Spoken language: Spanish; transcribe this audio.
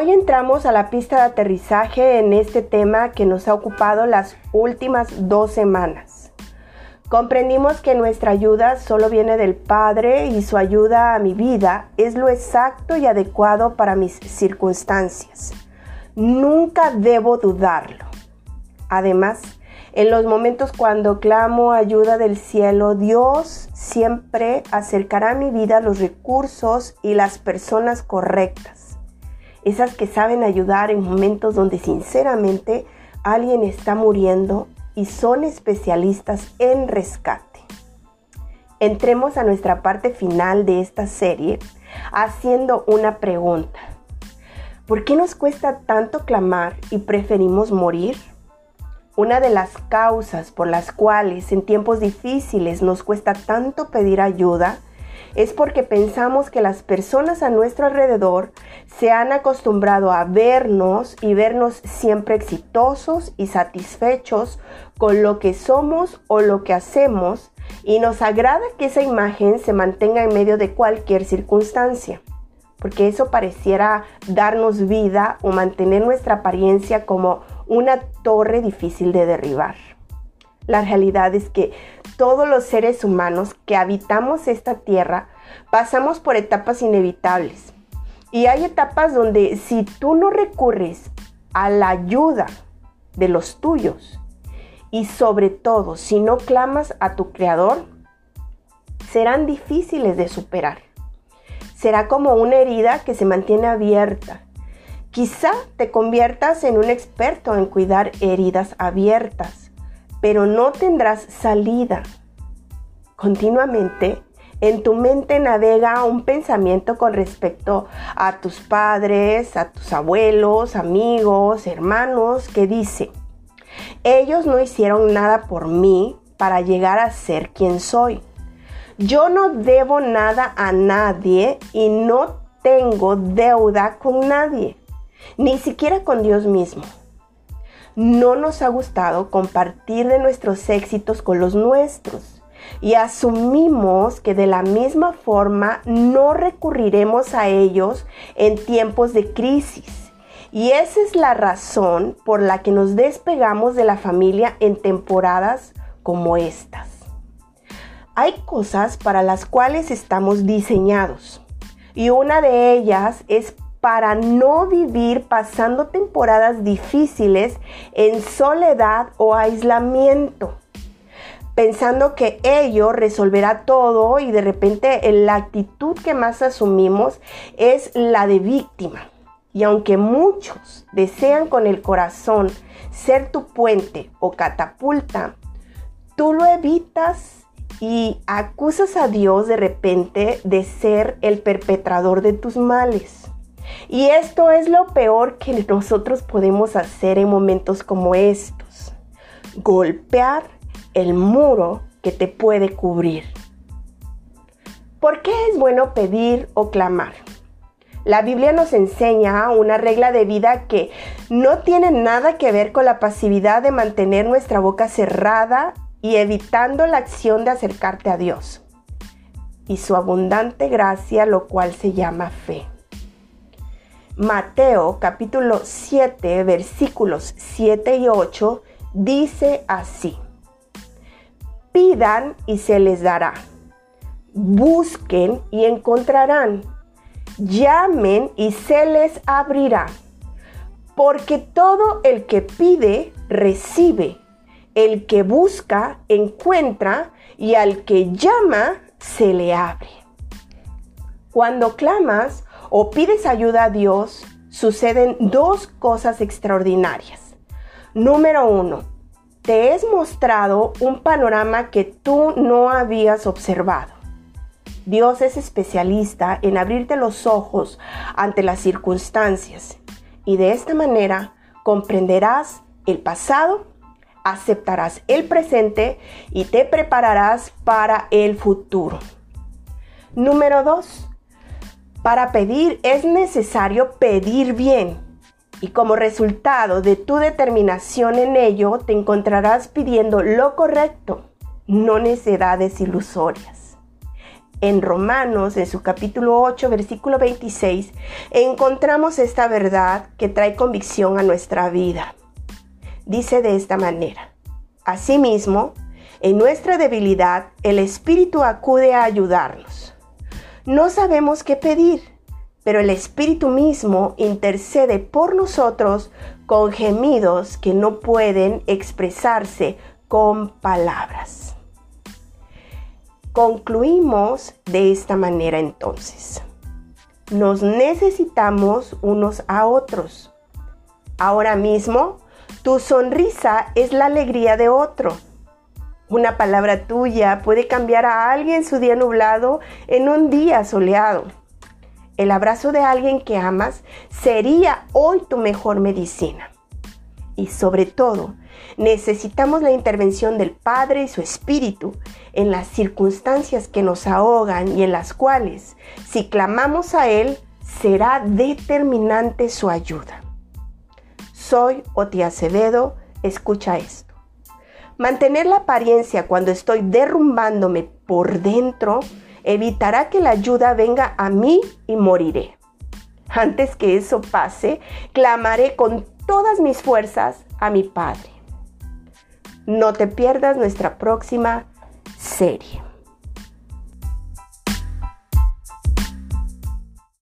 Hoy entramos a la pista de aterrizaje en este tema que nos ha ocupado las últimas dos semanas. Comprendimos que nuestra ayuda solo viene del Padre y su ayuda a mi vida es lo exacto y adecuado para mis circunstancias. Nunca debo dudarlo. Además, en los momentos cuando clamo ayuda del cielo, Dios siempre acercará a mi vida los recursos y las personas correctas. Esas que saben ayudar en momentos donde sinceramente alguien está muriendo y son especialistas en rescate. Entremos a nuestra parte final de esta serie haciendo una pregunta. ¿Por qué nos cuesta tanto clamar y preferimos morir? Una de las causas por las cuales en tiempos difíciles nos cuesta tanto pedir ayuda es porque pensamos que las personas a nuestro alrededor se han acostumbrado a vernos y vernos siempre exitosos y satisfechos con lo que somos o lo que hacemos y nos agrada que esa imagen se mantenga en medio de cualquier circunstancia, porque eso pareciera darnos vida o mantener nuestra apariencia como una torre difícil de derribar. La realidad es que todos los seres humanos que habitamos esta tierra pasamos por etapas inevitables. Y hay etapas donde si tú no recurres a la ayuda de los tuyos y sobre todo si no clamas a tu creador, serán difíciles de superar. Será como una herida que se mantiene abierta. Quizá te conviertas en un experto en cuidar heridas abiertas pero no tendrás salida. Continuamente en tu mente navega un pensamiento con respecto a tus padres, a tus abuelos, amigos, hermanos, que dice, ellos no hicieron nada por mí para llegar a ser quien soy. Yo no debo nada a nadie y no tengo deuda con nadie, ni siquiera con Dios mismo no nos ha gustado compartir de nuestros éxitos con los nuestros y asumimos que de la misma forma no recurriremos a ellos en tiempos de crisis. Y esa es la razón por la que nos despegamos de la familia en temporadas como estas. Hay cosas para las cuales estamos diseñados y una de ellas es para no vivir pasando temporadas difíciles en soledad o aislamiento, pensando que ello resolverá todo y de repente la actitud que más asumimos es la de víctima. Y aunque muchos desean con el corazón ser tu puente o catapulta, tú lo evitas y acusas a Dios de repente de ser el perpetrador de tus males. Y esto es lo peor que nosotros podemos hacer en momentos como estos. Golpear el muro que te puede cubrir. ¿Por qué es bueno pedir o clamar? La Biblia nos enseña una regla de vida que no tiene nada que ver con la pasividad de mantener nuestra boca cerrada y evitando la acción de acercarte a Dios y su abundante gracia, lo cual se llama fe. Mateo capítulo 7 versículos 7 y 8 dice así. Pidan y se les dará. Busquen y encontrarán. Llamen y se les abrirá. Porque todo el que pide, recibe. El que busca, encuentra. Y al que llama, se le abre. Cuando clamas, o pides ayuda a Dios, suceden dos cosas extraordinarias. Número uno, te es mostrado un panorama que tú no habías observado. Dios es especialista en abrirte los ojos ante las circunstancias y de esta manera comprenderás el pasado, aceptarás el presente y te prepararás para el futuro. Número dos, para pedir es necesario pedir bien. Y como resultado de tu determinación en ello, te encontrarás pidiendo lo correcto, no necedades ilusorias. en Romanos, en su capítulo 8, versículo 26, encontramos esta verdad que trae convicción a nuestra vida. Dice de esta manera, Asimismo, en nuestra debilidad, el Espíritu acude a ayudarnos. No sabemos qué pedir, pero el Espíritu mismo intercede por nosotros con gemidos que no pueden expresarse con palabras. Concluimos de esta manera entonces. Nos necesitamos unos a otros. Ahora mismo, tu sonrisa es la alegría de otro. Una palabra tuya puede cambiar a alguien su día nublado en un día soleado. El abrazo de alguien que amas sería hoy tu mejor medicina. Y sobre todo, necesitamos la intervención del Padre y su Espíritu en las circunstancias que nos ahogan y en las cuales, si clamamos a Él, será determinante su ayuda. Soy Oti Acevedo, escucha esto. Mantener la apariencia cuando estoy derrumbándome por dentro evitará que la ayuda venga a mí y moriré. Antes que eso pase, clamaré con todas mis fuerzas a mi Padre. No te pierdas nuestra próxima serie.